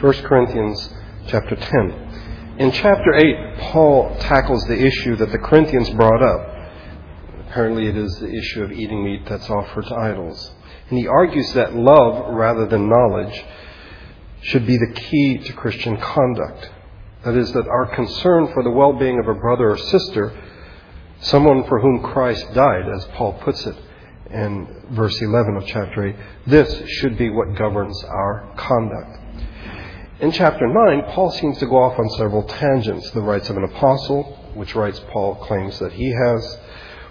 1 Corinthians chapter 10. In chapter 8, Paul tackles the issue that the Corinthians brought up. Apparently, it is the issue of eating meat that's offered to idols. And he argues that love, rather than knowledge, should be the key to Christian conduct. That is, that our concern for the well being of a brother or sister, someone for whom Christ died, as Paul puts it in verse 11 of chapter 8, this should be what governs our conduct. In chapter 9, Paul seems to go off on several tangents the rights of an apostle, which rights Paul claims that he has,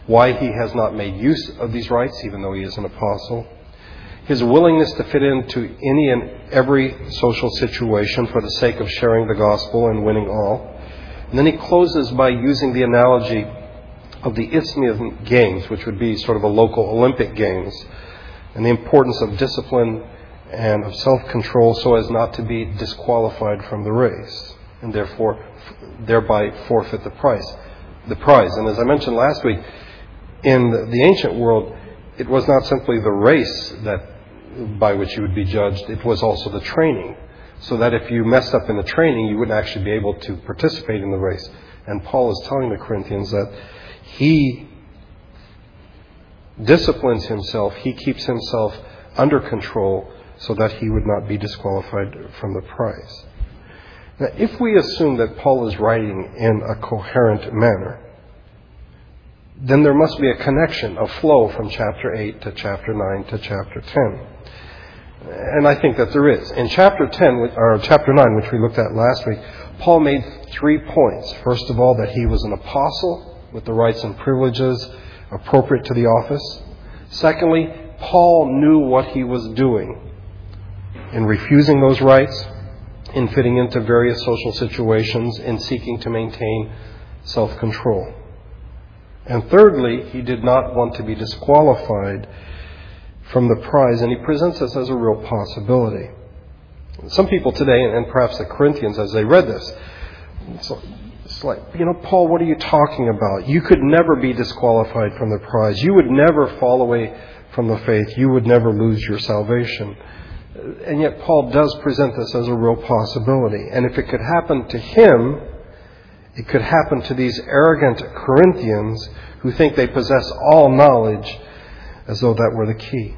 why he has not made use of these rights, even though he is an apostle, his willingness to fit into any and every social situation for the sake of sharing the gospel and winning all. And then he closes by using the analogy of the Isthmian Games, which would be sort of a local Olympic Games, and the importance of discipline and of self control so as not to be disqualified from the race and therefore thereby forfeit the prize. The prize. And as I mentioned last week, in the ancient world, it was not simply the race that by which you would be judged, it was also the training. So that if you messed up in the training, you wouldn't actually be able to participate in the race. And Paul is telling the Corinthians that he disciplines himself, he keeps himself under control so that he would not be disqualified from the prize. Now, if we assume that Paul is writing in a coherent manner, then there must be a connection, a flow from chapter 8 to chapter 9 to chapter 10. And I think that there is. In chapter 10, or chapter 9, which we looked at last week, Paul made three points. First of all, that he was an apostle with the rights and privileges appropriate to the office. Secondly, Paul knew what he was doing in refusing those rights, in fitting into various social situations, in seeking to maintain self control. And thirdly, he did not want to be disqualified from the prize, and he presents this as a real possibility. Some people today, and perhaps the Corinthians as they read this, it's like, you know, Paul, what are you talking about? You could never be disqualified from the prize. You would never fall away from the faith. You would never lose your salvation. And yet, Paul does present this as a real possibility. And if it could happen to him, it could happen to these arrogant Corinthians who think they possess all knowledge as though that were the key.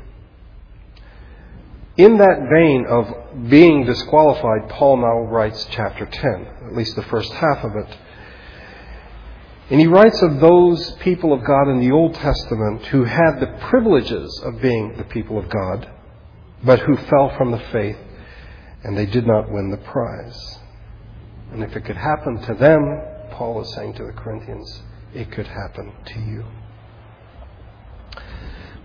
In that vein of being disqualified, Paul now writes chapter 10, at least the first half of it. And he writes of those people of God in the Old Testament who had the privileges of being the people of God, but who fell from the faith and they did not win the prize. And if it could happen to them, Paul is saying to the Corinthians, it could happen to you.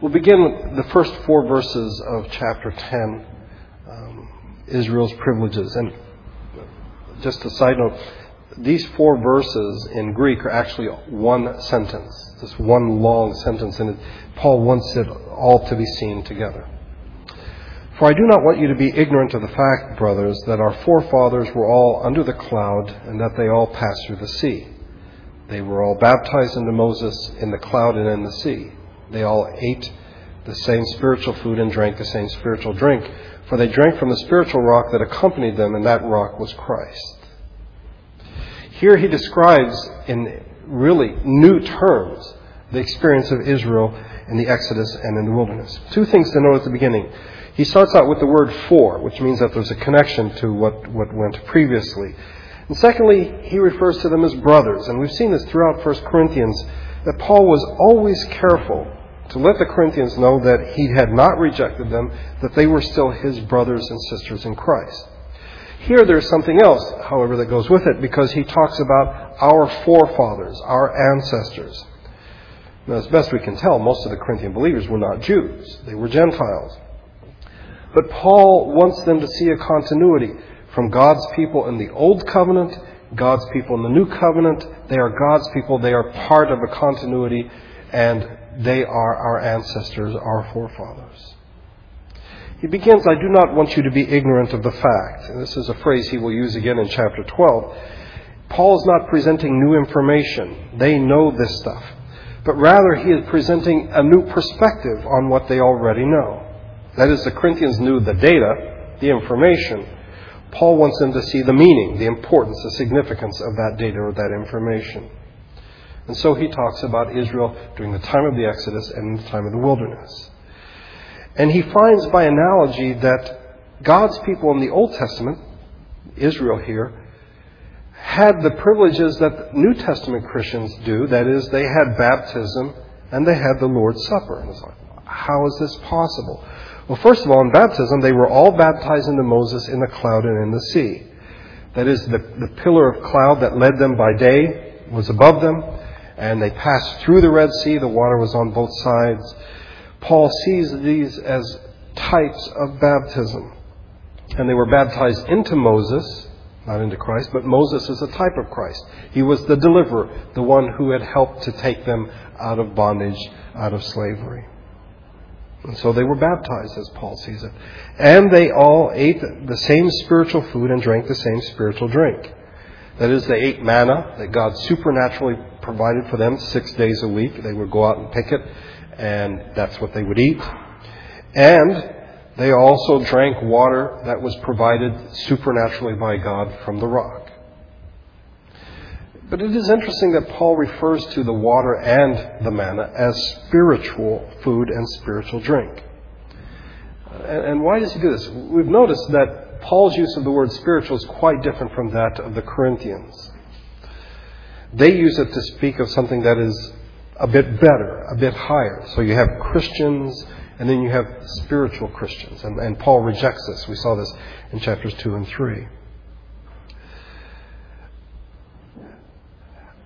We'll begin with the first four verses of chapter 10, um, Israel's privileges. And just a side note, these four verses in Greek are actually one sentence, this one long sentence, and Paul wants it all to be seen together. For I do not want you to be ignorant of the fact, brothers, that our forefathers were all under the cloud, and that they all passed through the sea. They were all baptized into Moses in the cloud and in the sea. They all ate the same spiritual food and drank the same spiritual drink, for they drank from the spiritual rock that accompanied them, and that rock was Christ. Here he describes in really new terms the experience of Israel in the Exodus and in the wilderness. Two things to note at the beginning. He starts out with the word for, which means that there's a connection to what, what went previously. And secondly, he refers to them as brothers. And we've seen this throughout 1 Corinthians that Paul was always careful to let the Corinthians know that he had not rejected them, that they were still his brothers and sisters in Christ. Here there's something else, however, that goes with it because he talks about our forefathers, our ancestors. Now, as best we can tell, most of the Corinthian believers were not Jews, they were Gentiles. But Paul wants them to see a continuity from God's people in the Old Covenant, God's people in the New Covenant. They are God's people. They are part of a continuity, and they are our ancestors, our forefathers. He begins, I do not want you to be ignorant of the fact. And this is a phrase he will use again in chapter 12. Paul is not presenting new information. They know this stuff. But rather, he is presenting a new perspective on what they already know. That is, the Corinthians knew the data, the information. Paul wants them to see the meaning, the importance, the significance of that data or that information. And so he talks about Israel during the time of the Exodus and in the time of the wilderness. And he finds by analogy that God's people in the Old Testament, Israel here, had the privileges that New Testament Christians do. That is, they had baptism and they had the Lord's Supper. And it's like, how is this possible? Well, first of all, in baptism, they were all baptized into Moses in the cloud and in the sea. That is, the, the pillar of cloud that led them by day was above them, and they passed through the Red Sea. The water was on both sides. Paul sees these as types of baptism. And they were baptized into Moses, not into Christ, but Moses is a type of Christ. He was the deliverer, the one who had helped to take them out of bondage, out of slavery. And so they were baptized, as Paul sees it. And they all ate the same spiritual food and drank the same spiritual drink. That is, they ate manna that God supernaturally provided for them six days a week. They would go out and pick it, and that's what they would eat. And they also drank water that was provided supernaturally by God from the rock. But it is interesting that Paul refers to the water and the manna as spiritual food and spiritual drink. And why does he do this? We've noticed that Paul's use of the word spiritual is quite different from that of the Corinthians. They use it to speak of something that is a bit better, a bit higher. So you have Christians, and then you have spiritual Christians. And, and Paul rejects this. We saw this in chapters 2 and 3.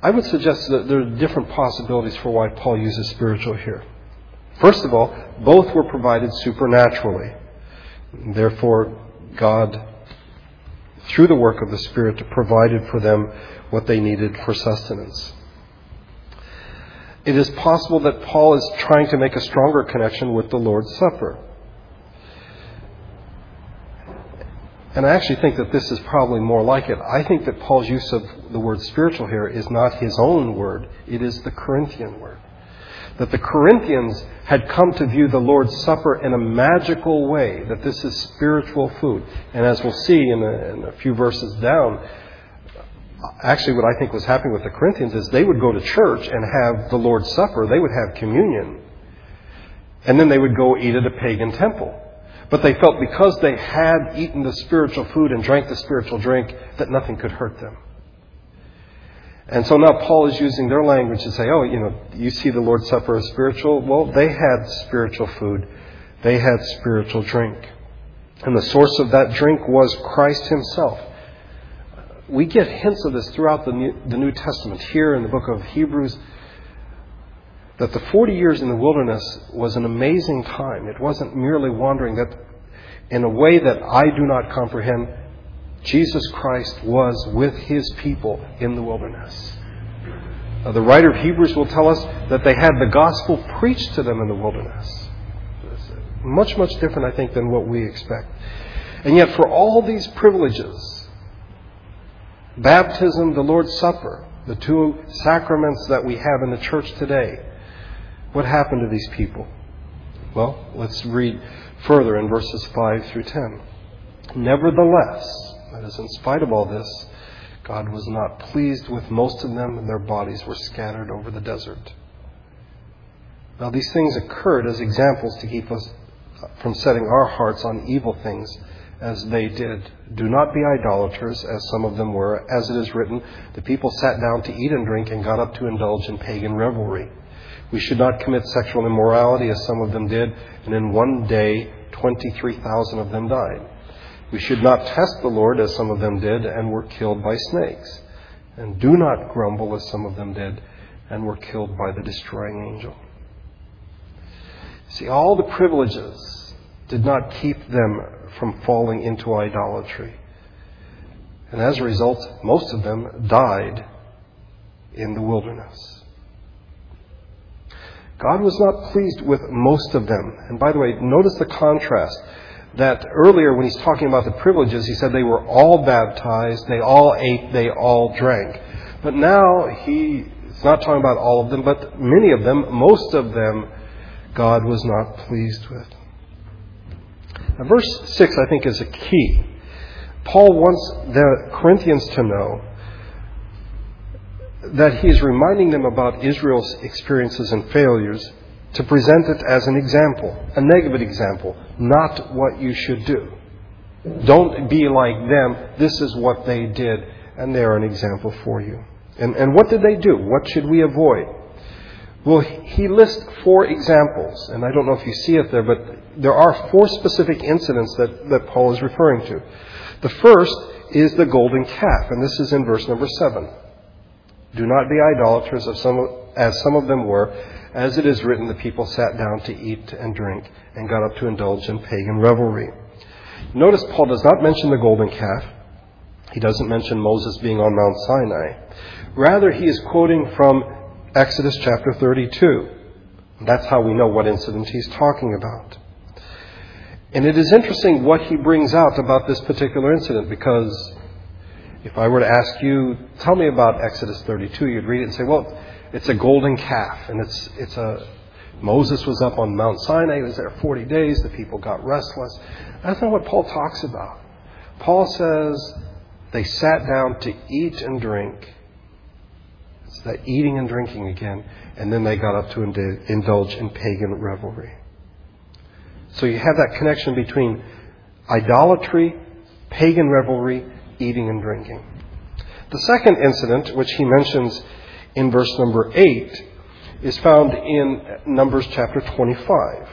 I would suggest that there are different possibilities for why Paul uses spiritual here. First of all, both were provided supernaturally. Therefore, God, through the work of the Spirit, provided for them what they needed for sustenance. It is possible that Paul is trying to make a stronger connection with the Lord's Supper. And I actually think that this is probably more like it. I think that Paul's use of the word spiritual here is not his own word, it is the Corinthian word. That the Corinthians had come to view the Lord's Supper in a magical way, that this is spiritual food. And as we'll see in a, in a few verses down, actually what I think was happening with the Corinthians is they would go to church and have the Lord's Supper, they would have communion, and then they would go eat at a pagan temple. But they felt because they had eaten the spiritual food and drank the spiritual drink that nothing could hurt them. And so now Paul is using their language to say, oh, you know, you see the Lord's Supper as spiritual. Well, they had spiritual food. They had spiritual drink. And the source of that drink was Christ himself. We get hints of this throughout the New, the New Testament. Here in the book of Hebrews, that the 40 years in the wilderness was an amazing time. It wasn't merely wandering, that in a way that I do not comprehend, Jesus Christ was with his people in the wilderness. The writer of Hebrews will tell us that they had the gospel preached to them in the wilderness. Much, much different, I think, than what we expect. And yet, for all these privileges, baptism, the Lord's Supper, the two sacraments that we have in the church today, what happened to these people? Well, let's read further in verses 5 through 10. Nevertheless, that is, in spite of all this, God was not pleased with most of them, and their bodies were scattered over the desert. Now, these things occurred as examples to keep us from setting our hearts on evil things as they did. Do not be idolaters, as some of them were. As it is written, the people sat down to eat and drink and got up to indulge in pagan revelry. We should not commit sexual immorality as some of them did, and in one day 23,000 of them died. We should not test the Lord as some of them did and were killed by snakes. And do not grumble as some of them did and were killed by the destroying angel. See, all the privileges did not keep them from falling into idolatry. And as a result, most of them died in the wilderness. God was not pleased with most of them. And by the way, notice the contrast that earlier when he's talking about the privileges, he said they were all baptized, they all ate, they all drank. But now he is not talking about all of them, but many of them, most of them, God was not pleased with. Now, verse 6, I think, is a key. Paul wants the Corinthians to know that he is reminding them about Israel's experiences and failures to present it as an example, a negative example, not what you should do. Don't be like them. This is what they did, and they're an example for you. And, and what did they do? What should we avoid? Well, he lists four examples, and I don't know if you see it there, but there are four specific incidents that, that Paul is referring to. The first is the golden calf, and this is in verse number seven. Do not be idolaters of some, as some of them were. As it is written, the people sat down to eat and drink and got up to indulge in pagan revelry. Notice Paul does not mention the golden calf. He doesn't mention Moses being on Mount Sinai. Rather, he is quoting from Exodus chapter 32. That's how we know what incident he's talking about. And it is interesting what he brings out about this particular incident because if I were to ask you, tell me about Exodus 32, you'd read it and say, well, it's a golden calf, and it's, it's a, Moses was up on Mount Sinai, he was there 40 days, the people got restless. That's not know what Paul talks about. Paul says they sat down to eat and drink. It's that eating and drinking again, and then they got up to indulge in pagan revelry. So you have that connection between idolatry, pagan revelry, eating and drinking. The second incident, which he mentions in verse number 8, is found in Numbers chapter 25.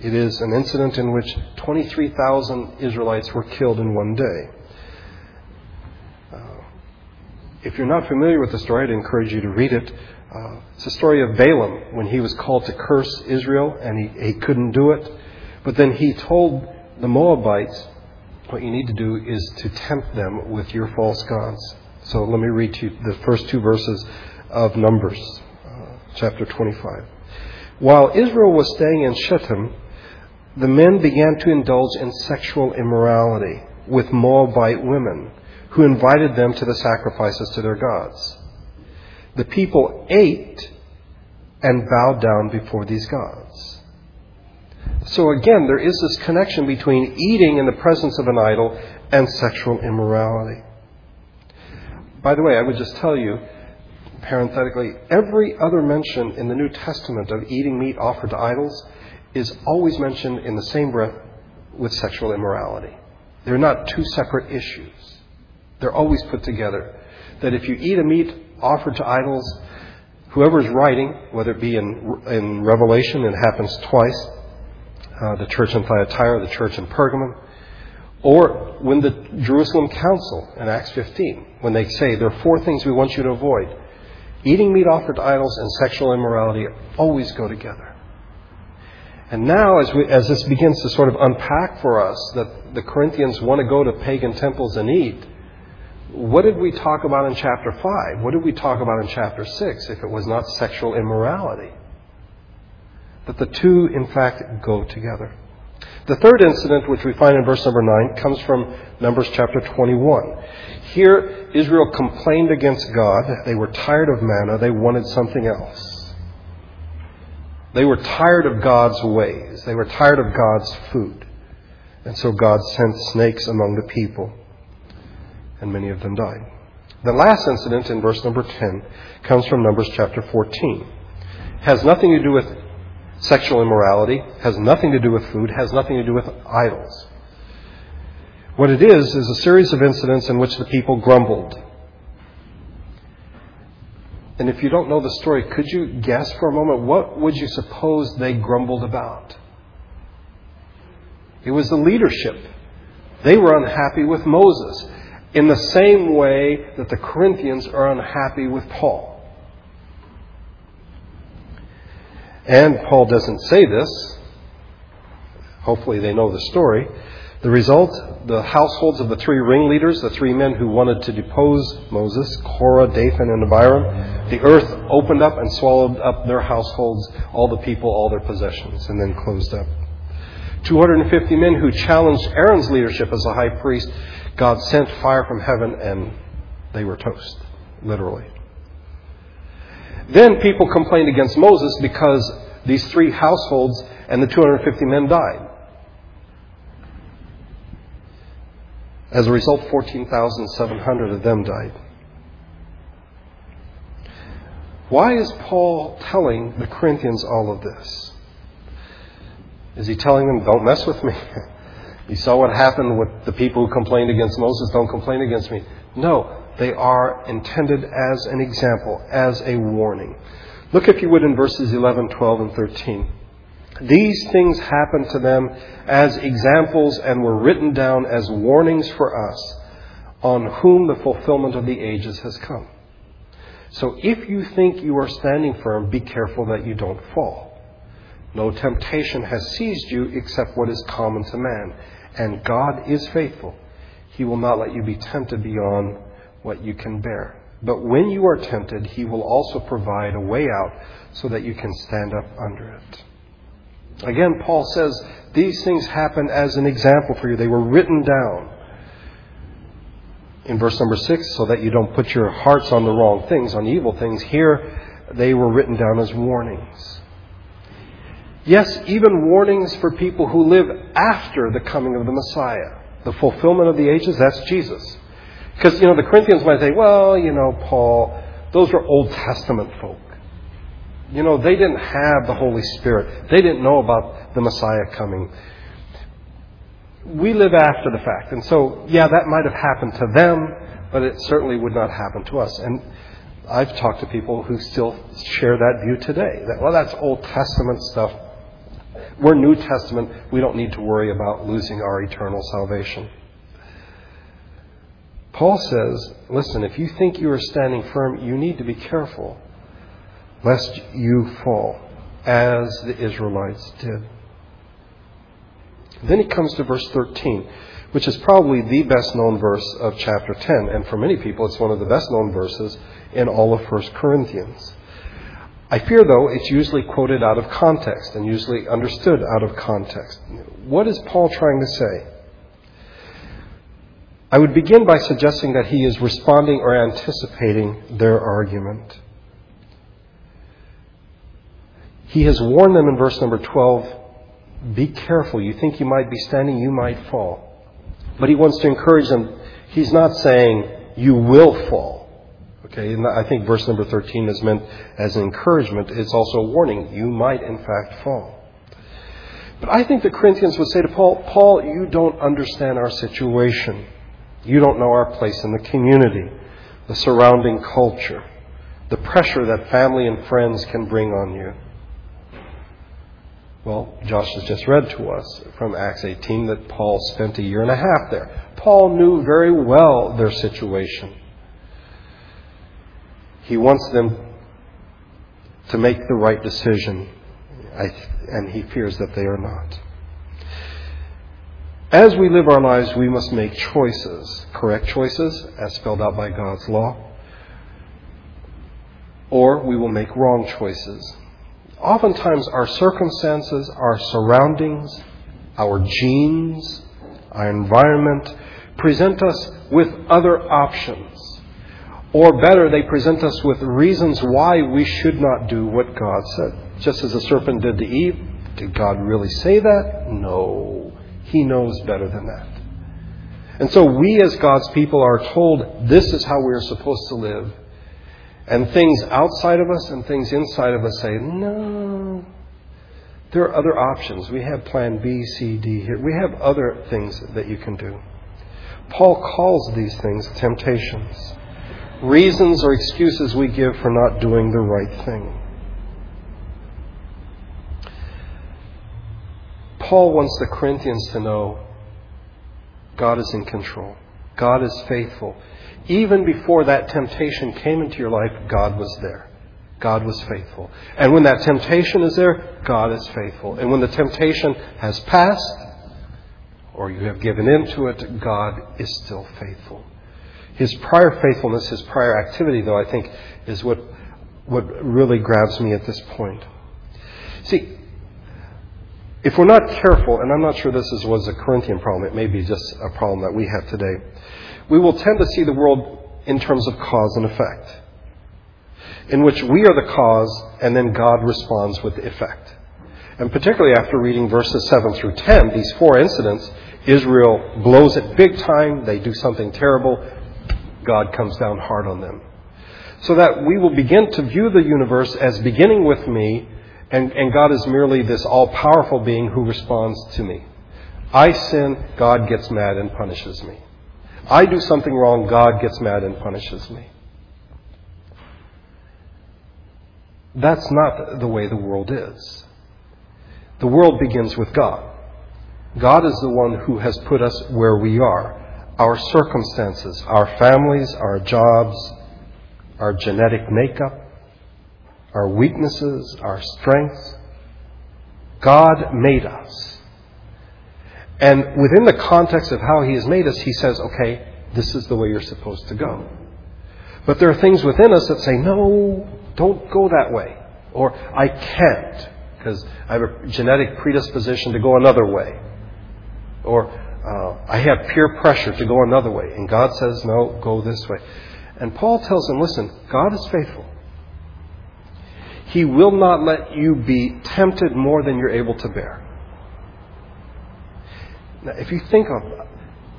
It is an incident in which 23,000 Israelites were killed in one day. Uh, if you're not familiar with the story, I'd encourage you to read it. Uh, it's the story of Balaam when he was called to curse Israel and he, he couldn't do it. But then he told the Moabites what you need to do is to tempt them with your false gods. So let me read to you the first two verses of Numbers, uh, chapter 25. While Israel was staying in Shittim, the men began to indulge in sexual immorality with Moabite women who invited them to the sacrifices to their gods. The people ate and bowed down before these gods. So again, there is this connection between eating in the presence of an idol and sexual immorality. By the way, I would just tell you, parenthetically, every other mention in the New Testament of eating meat offered to idols is always mentioned in the same breath with sexual immorality. They're not two separate issues. They're always put together. That if you eat a meat offered to idols, whoever is writing, whether it be in, in Revelation, it happens twice, uh, the church in Thyatira, the church in Pergamum, or when the Jerusalem Council in Acts 15, when they say there are four things we want you to avoid. Eating meat offered to idols and sexual immorality always go together. And now, as, we, as this begins to sort of unpack for us that the Corinthians want to go to pagan temples and eat, what did we talk about in chapter 5? What did we talk about in chapter 6 if it was not sexual immorality? That the two, in fact, go together. The third incident, which we find in verse number 9, comes from Numbers chapter 21. Here, Israel complained against God. They were tired of manna. They wanted something else. They were tired of God's ways. They were tired of God's food. And so God sent snakes among the people, and many of them died. The last incident in verse number 10 comes from Numbers chapter 14. It has nothing to do with sexual immorality, has nothing to do with food, has nothing to do with idols. What it is, is a series of incidents in which the people grumbled. And if you don't know the story, could you guess for a moment what would you suppose they grumbled about? It was the leadership. They were unhappy with Moses in the same way that the Corinthians are unhappy with Paul. And Paul doesn't say this. Hopefully, they know the story. The result the households of the three ringleaders, the three men who wanted to depose Moses, Korah, Dathan, and Abiram, the earth opened up and swallowed up their households, all the people, all their possessions, and then closed up. 250 men who challenged Aaron's leadership as a high priest, God sent fire from heaven and they were toast, literally. Then people complained against Moses because these three households and the 250 men died. As a result, 14,700 of them died. Why is Paul telling the Corinthians all of this? Is he telling them, don't mess with me? you saw what happened with the people who complained against Moses, don't complain against me. No, they are intended as an example, as a warning. Look, if you would, in verses 11, 12, and 13. These things happened to them as examples and were written down as warnings for us, on whom the fulfillment of the ages has come. So if you think you are standing firm, be careful that you don't fall. No temptation has seized you except what is common to man. And God is faithful. He will not let you be tempted beyond what you can bear. But when you are tempted, He will also provide a way out so that you can stand up under it. Again, Paul says these things happened as an example for you. They were written down in verse number six, so that you don't put your hearts on the wrong things, on evil things. Here, they were written down as warnings. Yes, even warnings for people who live after the coming of the Messiah. The fulfillment of the ages, that's Jesus. Because, you know, the Corinthians might say, well, you know, Paul, those were Old Testament folk. You know, they didn't have the Holy Spirit. They didn't know about the Messiah coming we live after the fact. And so, yeah, that might have happened to them, but it certainly would not happen to us. And I've talked to people who still share that view today. That, well, that's Old Testament stuff. We're New Testament. We don't need to worry about losing our eternal salvation. Paul says, listen, if you think you are standing firm, you need to be careful lest you fall, as the Israelites did. Then he comes to verse 13, which is probably the best known verse of chapter 10. And for many people, it's one of the best known verses in all of 1 Corinthians. I fear, though, it's usually quoted out of context and usually understood out of context. What is Paul trying to say? I would begin by suggesting that he is responding or anticipating their argument. He has warned them in verse number 12 be careful. You think you might be standing, you might fall. But he wants to encourage them. He's not saying you will fall. Okay, and I think verse number 13 is meant as an encouragement. It's also a warning. You might, in fact, fall. But I think the Corinthians would say to Paul, Paul, you don't understand our situation. You don't know our place in the community, the surrounding culture, the pressure that family and friends can bring on you. Well, Josh has just read to us from Acts 18 that Paul spent a year and a half there. Paul knew very well their situation. He wants them to make the right decision, and he fears that they are not. As we live our lives, we must make choices, correct choices, as spelled out by God's law, or we will make wrong choices oftentimes our circumstances, our surroundings, our genes, our environment present us with other options. Or better, they present us with reasons why we should not do what God said. Just as the serpent did to Eve. Did God really say that? No. He knows better than that. And so we as God's people are told this is how we are supposed to live. And things outside of us and things inside of us say, no, there are other options. We have plan B, C, D here. We have other things that you can do. Paul calls these things temptations, reasons or excuses we give for not doing the right thing. Paul wants the Corinthians to know God is in control. God is faithful. Even before that temptation came into your life, God was there. God was faithful. And when that temptation is there, God is faithful. And when the temptation has passed, or you have given in to it, God is still faithful. His prior faithfulness, his prior activity, though, I think, is what, what really grabs me at this point. See, if we're not careful, and I'm not sure this is, was a Corinthian problem, it may be just a problem that we have today we will tend to see the world in terms of cause and effect, in which we are the cause and then God responds with the effect. And particularly after reading verses 7 through 10, these four incidents, Israel blows it big time, they do something terrible, God comes down hard on them. So that we will begin to view the universe as beginning with me, and, and God is merely this all powerful being who responds to me. I sin, God gets mad and punishes me. I do something wrong, God gets mad and punishes me. That's not the way the world is. The world begins with God. God is the one who has put us where we are. Our circumstances, our families, our jobs, our genetic makeup, our weaknesses, our strengths. God made us. And within the context of how He has made us, He says, okay, this is the way you're supposed to go. But there are things within us that say, no, don't go that way. Or I can't because I have a genetic predisposition to go another way. Or uh, I have peer pressure to go another way. And God says, no, go this way. And Paul tells him, listen, God is faithful. He will not let you be tempted more than you're able to bear. Now, if you think of that,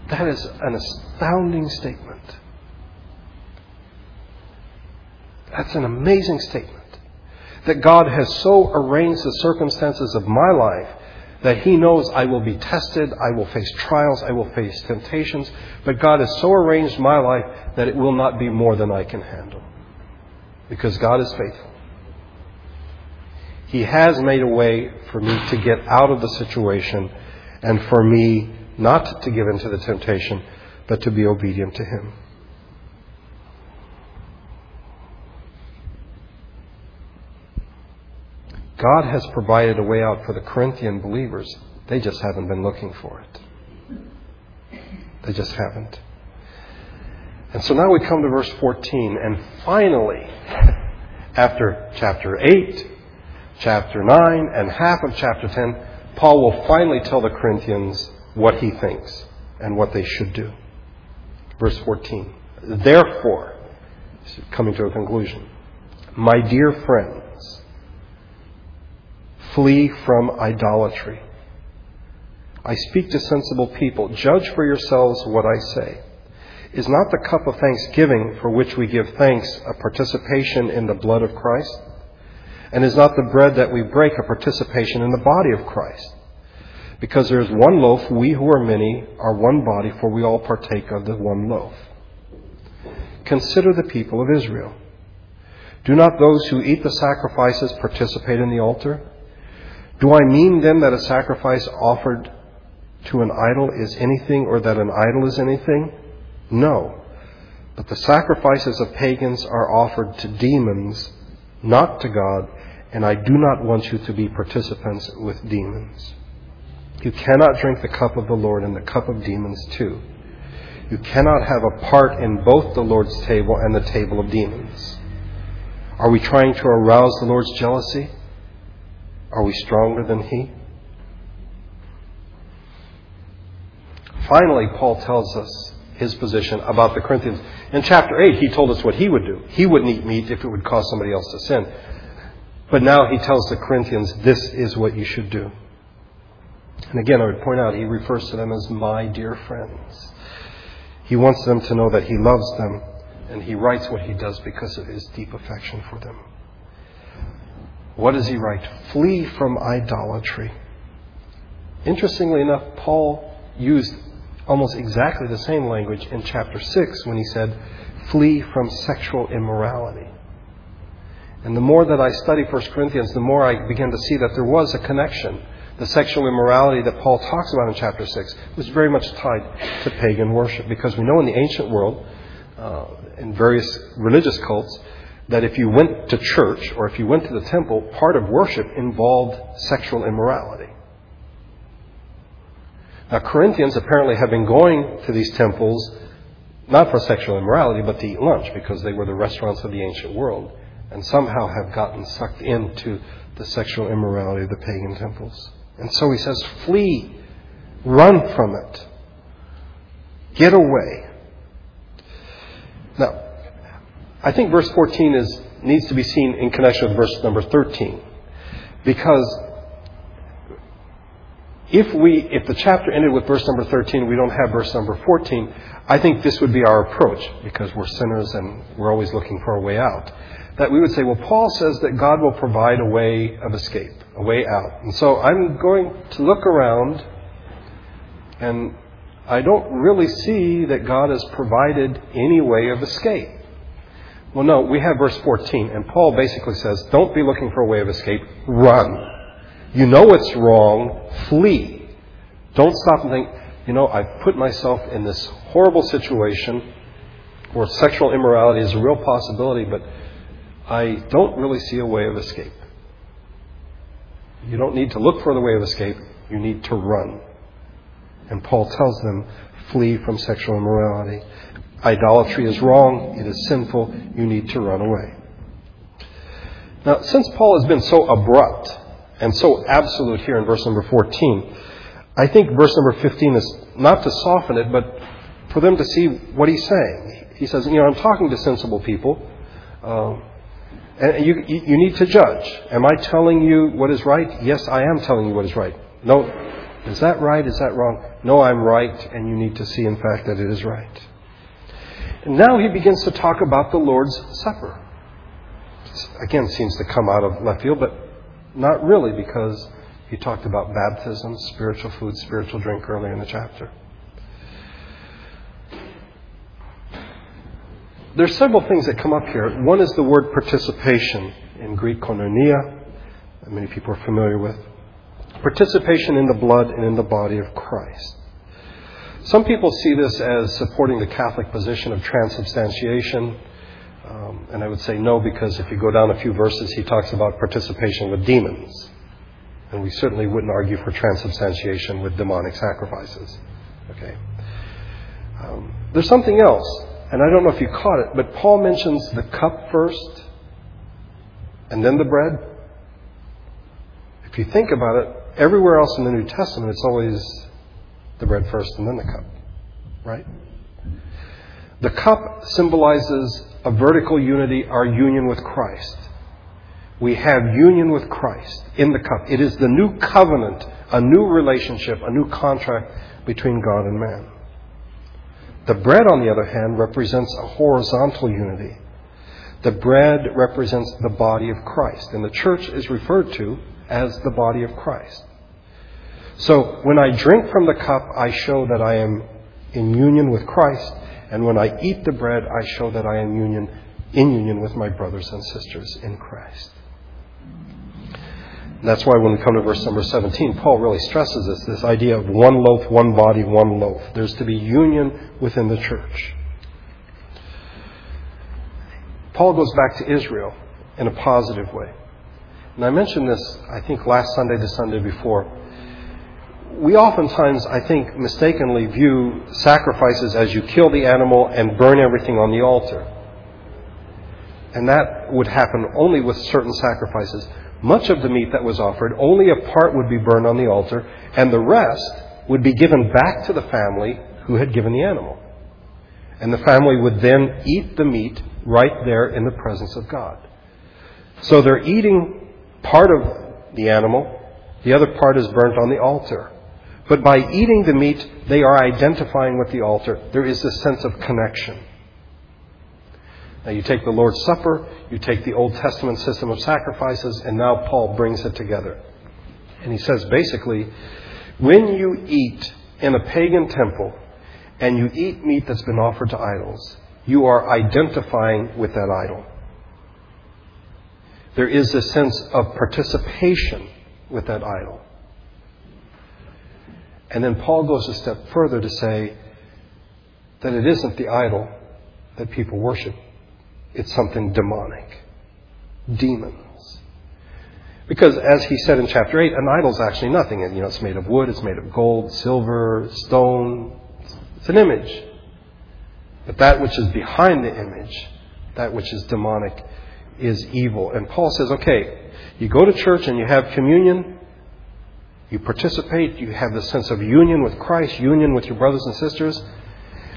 that is an astounding statement. That's an amazing statement. That God has so arranged the circumstances of my life that He knows I will be tested, I will face trials, I will face temptations, but God has so arranged my life that it will not be more than I can handle. Because God is faithful. He has made a way for me to get out of the situation and for me not to give in to the temptation, but to be obedient to Him. God has provided a way out for the Corinthian believers. They just haven't been looking for it. They just haven't. And so now we come to verse 14, and finally, after chapter 8, chapter 9, and half of chapter 10, Paul will finally tell the Corinthians what he thinks and what they should do. Verse 14. Therefore, coming to a conclusion, my dear friend, Flee from idolatry. I speak to sensible people. Judge for yourselves what I say. Is not the cup of thanksgiving for which we give thanks a participation in the blood of Christ? And is not the bread that we break a participation in the body of Christ? Because there is one loaf, we who are many are one body, for we all partake of the one loaf. Consider the people of Israel. Do not those who eat the sacrifices participate in the altar? Do I mean then that a sacrifice offered to an idol is anything or that an idol is anything? No. But the sacrifices of pagans are offered to demons, not to God, and I do not want you to be participants with demons. You cannot drink the cup of the Lord and the cup of demons too. You cannot have a part in both the Lord's table and the table of demons. Are we trying to arouse the Lord's jealousy? Are we stronger than he? Finally, Paul tells us his position about the Corinthians. In chapter 8, he told us what he would do. He wouldn't eat meat if it would cause somebody else to sin. But now he tells the Corinthians, this is what you should do. And again, I would point out, he refers to them as my dear friends. He wants them to know that he loves them, and he writes what he does because of his deep affection for them. What does he write? Flee from idolatry. Interestingly enough, Paul used almost exactly the same language in chapter 6 when he said, Flee from sexual immorality. And the more that I study 1 Corinthians, the more I begin to see that there was a connection. The sexual immorality that Paul talks about in chapter 6 was very much tied to pagan worship because we know in the ancient world, uh, in various religious cults, that if you went to church or if you went to the temple, part of worship involved sexual immorality. Now, Corinthians apparently have been going to these temples not for sexual immorality, but to eat lunch because they were the restaurants of the ancient world and somehow have gotten sucked into the sexual immorality of the pagan temples. And so he says, flee, run from it, get away. Now, I think verse 14 is, needs to be seen in connection with verse number 13. Because if we, if the chapter ended with verse number 13, we don't have verse number 14, I think this would be our approach because we're sinners and we're always looking for a way out. That we would say, well, Paul says that God will provide a way of escape, a way out. And so I'm going to look around and I don't really see that God has provided any way of escape. Well, no, we have verse 14, and Paul basically says, don't be looking for a way of escape, run. You know it's wrong, flee. Don't stop and think, you know, I've put myself in this horrible situation where sexual immorality is a real possibility, but I don't really see a way of escape. You don't need to look for the way of escape, you need to run. And Paul tells them, flee from sexual immorality. Idolatry is wrong, it is sinful, you need to run away. Now, since Paul has been so abrupt and so absolute here in verse number 14, I think verse number 15 is not to soften it, but for them to see what he's saying. He says, You know, I'm talking to sensible people, um, and you, you need to judge. Am I telling you what is right? Yes, I am telling you what is right. No, is that right? Is that wrong? No, I'm right, and you need to see, in fact, that it is right. And now he begins to talk about the Lord's Supper. Again, seems to come out of left field, but not really because he talked about baptism, spiritual food, spiritual drink earlier in the chapter. There's several things that come up here. One is the word participation in Greek koinonia, that many people are familiar with participation in the blood and in the body of Christ. Some people see this as supporting the Catholic position of transubstantiation. Um, and I would say no, because if you go down a few verses, he talks about participation with demons. And we certainly wouldn't argue for transubstantiation with demonic sacrifices. Okay? Um, there's something else, and I don't know if you caught it, but Paul mentions the cup first and then the bread. If you think about it, everywhere else in the New Testament, it's always the bread first and then the cup, right? The cup symbolizes a vertical unity, our union with Christ. We have union with Christ in the cup. It is the new covenant, a new relationship, a new contract between God and man. The bread, on the other hand, represents a horizontal unity. The bread represents the body of Christ, and the church is referred to as the body of Christ. So when I drink from the cup, I show that I am in union with Christ, and when I eat the bread, I show that I am union, in union with my brothers and sisters in Christ. That's why when we come to verse number 17, Paul really stresses this this idea of one loaf, one body, one loaf. There's to be union within the church. Paul goes back to Israel in a positive way. And I mentioned this, I think, last Sunday, the Sunday before. We oftentimes, I think, mistakenly view sacrifices as you kill the animal and burn everything on the altar. And that would happen only with certain sacrifices. Much of the meat that was offered, only a part would be burned on the altar, and the rest would be given back to the family who had given the animal. And the family would then eat the meat right there in the presence of God. So they're eating part of the animal, the other part is burnt on the altar. But by eating the meat, they are identifying with the altar. There is this sense of connection. Now, you take the Lord's Supper, you take the Old Testament system of sacrifices, and now Paul brings it together. And he says basically, when you eat in a pagan temple and you eat meat that's been offered to idols, you are identifying with that idol. There is a sense of participation with that idol. And then Paul goes a step further to say that it isn't the idol that people worship, it's something demonic. Demons. Because as he said in chapter 8, an idol is actually nothing. You know, it's made of wood, it's made of gold, silver, stone. It's an image. But that which is behind the image, that which is demonic, is evil. And Paul says, okay, you go to church and you have communion, you participate, you have the sense of union with Christ, union with your brothers and sisters,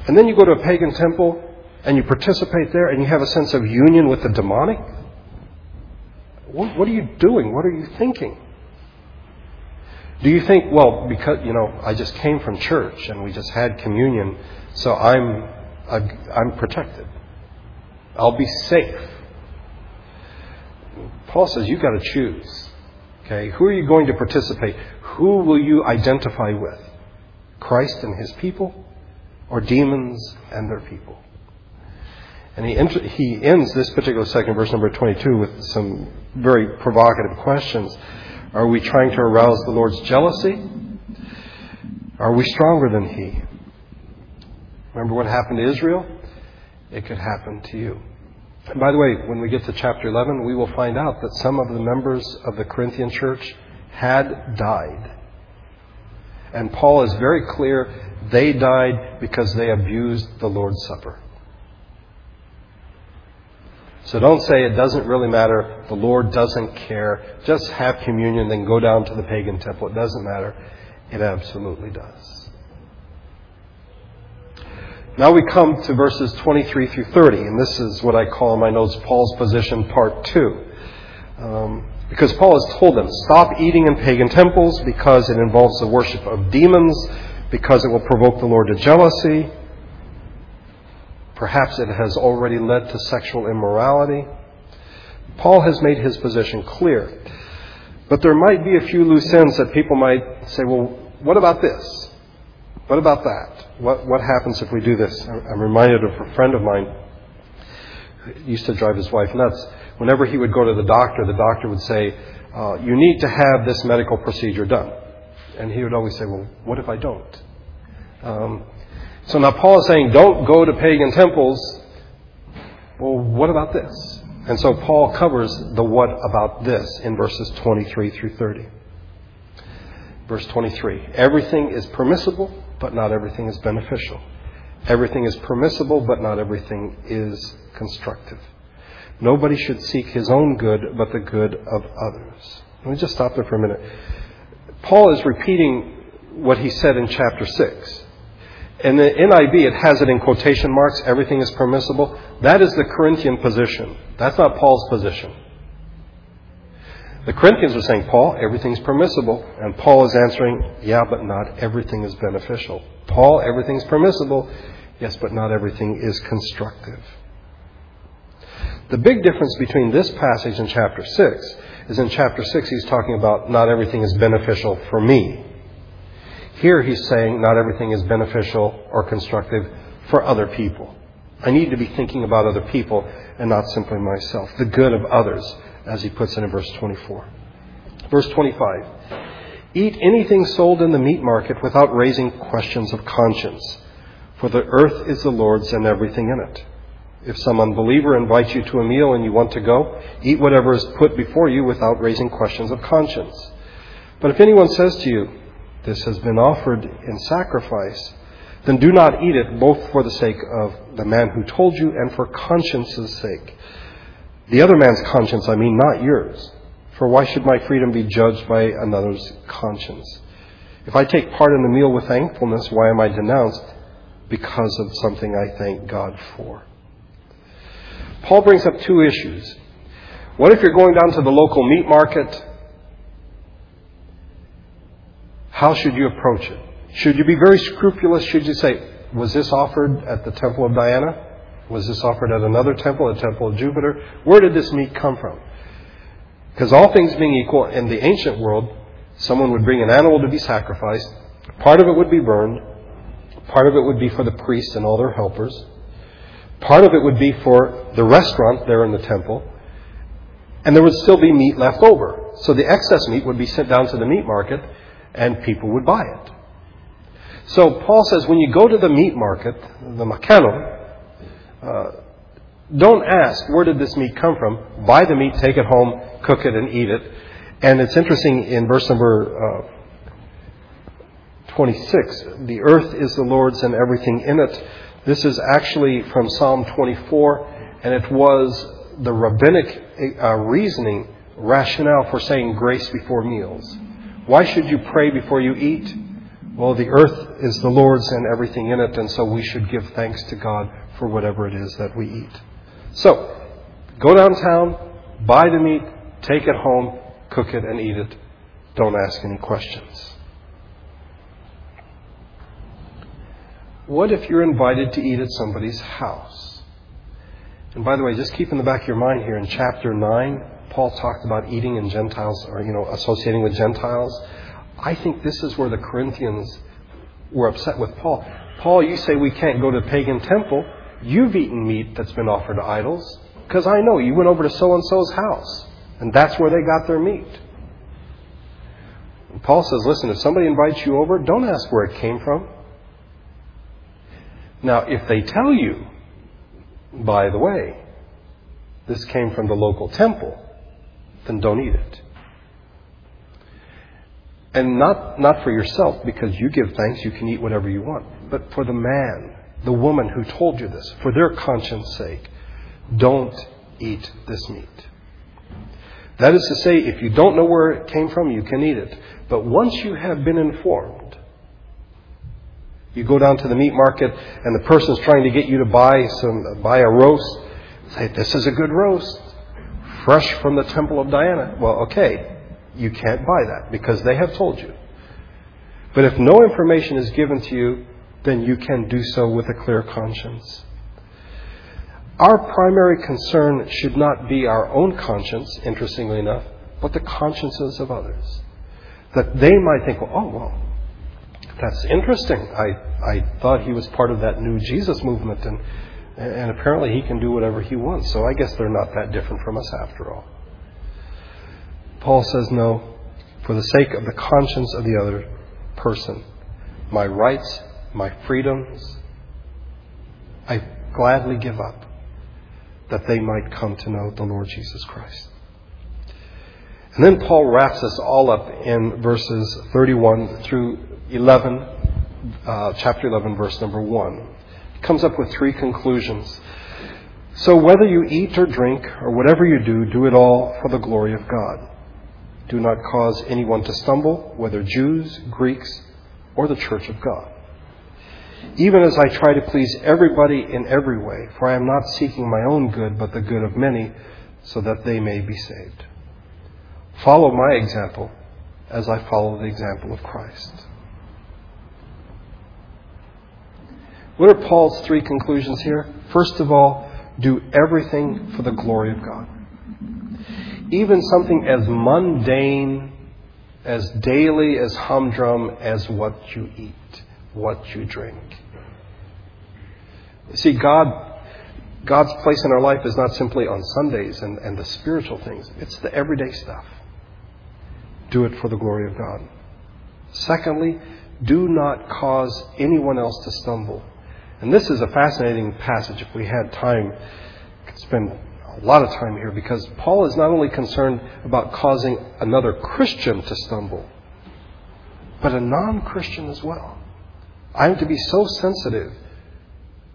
and then you go to a pagan temple and you participate there and you have a sense of union with the demonic. What, what are you doing? What are you thinking? Do you think, well, because, you know, I just came from church and we just had communion, so I'm, I'm protected. I'll be safe. Paul says you've got to choose. Okay? Who are you going to participate? Who will you identify with? Christ and his people or demons and their people? And he, he ends this particular second verse, number 22, with some very provocative questions. Are we trying to arouse the Lord's jealousy? Are we stronger than He? Remember what happened to Israel? It could happen to you. And by the way, when we get to chapter 11, we will find out that some of the members of the Corinthian church had died. And Paul is very clear they died because they abused the Lord's Supper. So don't say it doesn't really matter, the Lord doesn't care, just have communion, then go down to the pagan temple. It doesn't matter. It absolutely does. Now we come to verses 23 through 30, and this is what I call in my notes Paul's position, part 2. Um, because Paul has told them, stop eating in pagan temples because it involves the worship of demons, because it will provoke the Lord to jealousy, Perhaps it has already led to sexual immorality. Paul has made his position clear. But there might be a few loose ends that people might say, well, what about this? What about that? What, what happens if we do this? I'm reminded of a friend of mine who used to drive his wife nuts. Whenever he would go to the doctor, the doctor would say, uh, You need to have this medical procedure done. And he would always say, Well, what if I don't? Um, so now Paul is saying, don't go to pagan temples. Well, what about this? And so Paul covers the what about this in verses 23 through 30. Verse 23 Everything is permissible, but not everything is beneficial. Everything is permissible, but not everything is constructive. Nobody should seek his own good, but the good of others. Let me just stop there for a minute. Paul is repeating what he said in chapter 6. In the NIV, it has it in quotation marks, everything is permissible. That is the Corinthian position. That's not Paul's position. The Corinthians are saying, Paul, everything's permissible. And Paul is answering, yeah, but not everything is beneficial. Paul, everything's permissible. Yes, but not everything is constructive. The big difference between this passage and chapter 6 is in chapter 6 he's talking about not everything is beneficial for me. Here he's saying not everything is beneficial or constructive for other people. I need to be thinking about other people and not simply myself. The good of others, as he puts it in verse 24. Verse 25. Eat anything sold in the meat market without raising questions of conscience, for the earth is the Lord's and everything in it. If some unbeliever invites you to a meal and you want to go, eat whatever is put before you without raising questions of conscience. But if anyone says to you, this has been offered in sacrifice, then do not eat it both for the sake of the man who told you and for conscience's sake. The other man's conscience, I mean, not yours. For why should my freedom be judged by another's conscience? If I take part in the meal with thankfulness, why am I denounced? Because of something I thank God for. Paul brings up two issues. What if you're going down to the local meat market how should you approach it? Should you be very scrupulous? Should you say, was this offered at the temple of Diana? Was this offered at another temple, a temple of Jupiter? Where did this meat come from? Because all things being equal, in the ancient world, someone would bring an animal to be sacrificed. Part of it would be burned. Part of it would be for the priests and all their helpers. Part of it would be for the restaurant there in the temple. And there would still be meat left over. So the excess meat would be sent down to the meat market and people would buy it. So Paul says when you go to the meat market, the makellon, uh, don't ask where did this meat come from. Buy the meat, take it home, cook it, and eat it. And it's interesting in verse number uh, 26, the earth is the Lord's and everything in it. This is actually from Psalm 24, and it was the rabbinic uh, reasoning rationale for saying grace before meals. Why should you pray before you eat? Well, the earth is the Lord's and everything in it, and so we should give thanks to God for whatever it is that we eat. So, go downtown, buy the meat, take it home, cook it, and eat it. Don't ask any questions. What if you're invited to eat at somebody's house? And by the way, just keep in the back of your mind here in chapter 9, Paul talked about eating in Gentiles or, you know, associating with Gentiles. I think this is where the Corinthians were upset with Paul. Paul, you say we can't go to the pagan temple. You've eaten meat that's been offered to idols. Because I know you went over to so and so's house. And that's where they got their meat. And Paul says, listen, if somebody invites you over, don't ask where it came from. Now, if they tell you, by the way, this came from the local temple, then don't eat it. And not, not for yourself, because you give thanks, you can eat whatever you want, but for the man, the woman who told you this, for their conscience sake, don't eat this meat. That is to say, if you don't know where it came from, you can eat it. But once you have been informed, you go down to the meat market and the person's trying to get you to buy some buy a roast. Say, this is a good roast. Fresh from the temple of Diana. Well, okay. You can't buy that because they have told you. But if no information is given to you, then you can do so with a clear conscience. Our primary concern should not be our own conscience, interestingly enough, but the consciences of others. That they might think, well, oh, well, that's interesting. I, I thought he was part of that new Jesus movement, and, and apparently he can do whatever he wants. So I guess they're not that different from us after all. Paul says, no, for the sake of the conscience of the other person, my rights, my freedoms, I gladly give up that they might come to know the Lord Jesus Christ. And then Paul wraps us all up in verses 31 through 11, uh, chapter 11, verse number 1. He comes up with three conclusions. So whether you eat or drink or whatever you do, do it all for the glory of God. Do not cause anyone to stumble, whether Jews, Greeks, or the church of God even as I try to please everybody in every way, for I am not seeking my own good, but the good of many, so that they may be saved. Follow my example as I follow the example of Christ. What are Paul's three conclusions here? First of all, do everything for the glory of God. Even something as mundane, as daily, as humdrum as what you eat what you drink. See, God, God's place in our life is not simply on Sundays and, and the spiritual things, it's the everyday stuff. Do it for the glory of God. Secondly, do not cause anyone else to stumble. And this is a fascinating passage. If we had time, we could spend a lot of time here because Paul is not only concerned about causing another Christian to stumble, but a non Christian as well. I am to be so sensitive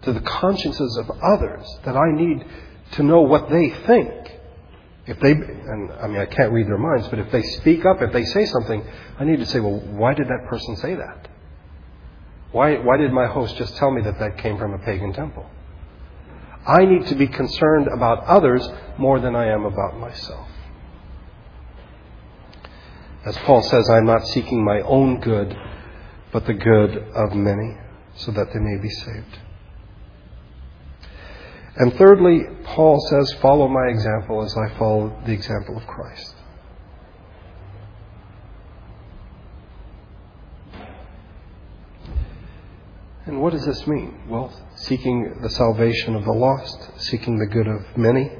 to the consciences of others that I need to know what they think. If they, and I mean, I can't read their minds, but if they speak up, if they say something, I need to say, well, why did that person say that? Why, why did my host just tell me that that came from a pagan temple? I need to be concerned about others more than I am about myself. As Paul says, I'm not seeking my own good, but the good of many, so that they may be saved. And thirdly, Paul says, Follow my example as I follow the example of Christ. And what does this mean? Well, seeking the salvation of the lost, seeking the good of many,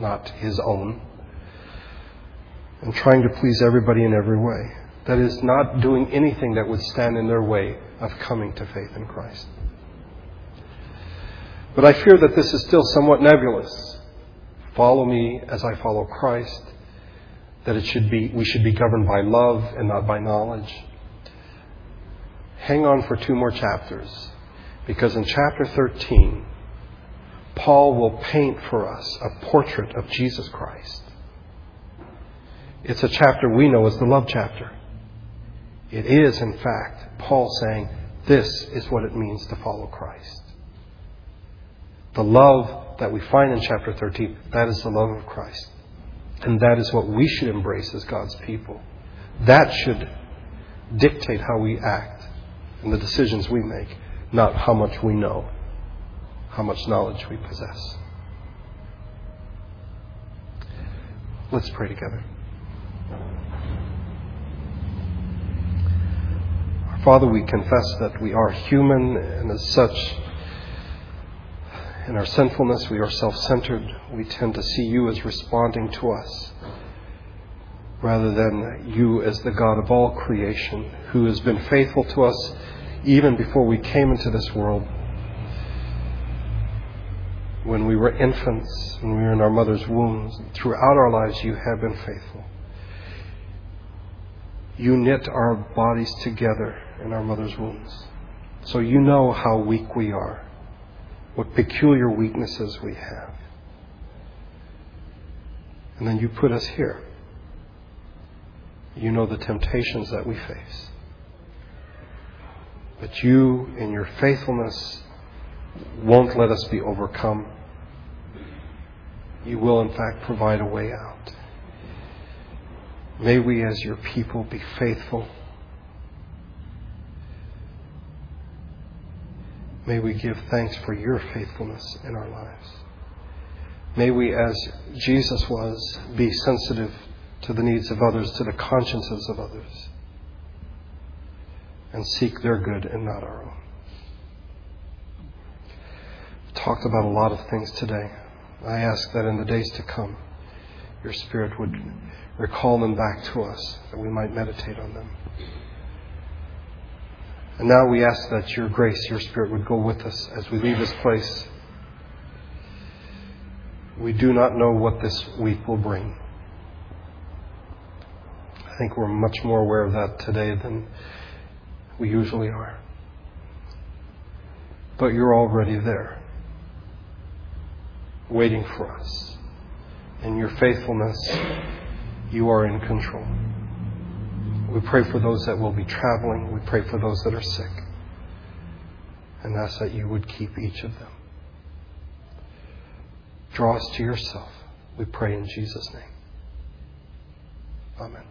not his own, and trying to please everybody in every way. That is, not doing anything that would stand in their way of coming to faith in Christ. But I fear that this is still somewhat nebulous. Follow me as I follow Christ. That it should be, we should be governed by love and not by knowledge. Hang on for two more chapters, because in chapter 13, Paul will paint for us a portrait of Jesus Christ. It's a chapter we know as the love chapter. It is, in fact, Paul saying, this is what it means to follow Christ. The love that we find in chapter 13, that is the love of Christ. And that is what we should embrace as God's people. That should dictate how we act and the decisions we make. not how much we know, how much knowledge we possess. Let's pray together. Father, we confess that we are human, and as such, in our sinfulness, we are self centered. We tend to see you as responding to us rather than you as the God of all creation who has been faithful to us even before we came into this world. When we were infants, when we were in our mother's wombs, throughout our lives, you have been faithful. You knit our bodies together in our mother's wombs. So you know how weak we are, what peculiar weaknesses we have. And then you put us here. You know the temptations that we face. But you, in your faithfulness, won't let us be overcome. You will, in fact, provide a way out. May we, as your people, be faithful. May we give thanks for your faithfulness in our lives. May we, as Jesus was, be sensitive to the needs of others, to the consciences of others, and seek their good and not our own. We've talked about a lot of things today. I ask that in the days to come, your Spirit would recall them back to us, that we might meditate on them. And now we ask that your grace, your Spirit would go with us as we leave this place. We do not know what this week will bring I think we're much more aware of that today than we usually are. But you're already there, waiting for us. In your faithfulness, you are in control. We pray for those that will be traveling. We pray for those that are sick. And ask that you would keep each of them. Draw us to yourself. We pray in Jesus' name. Amen.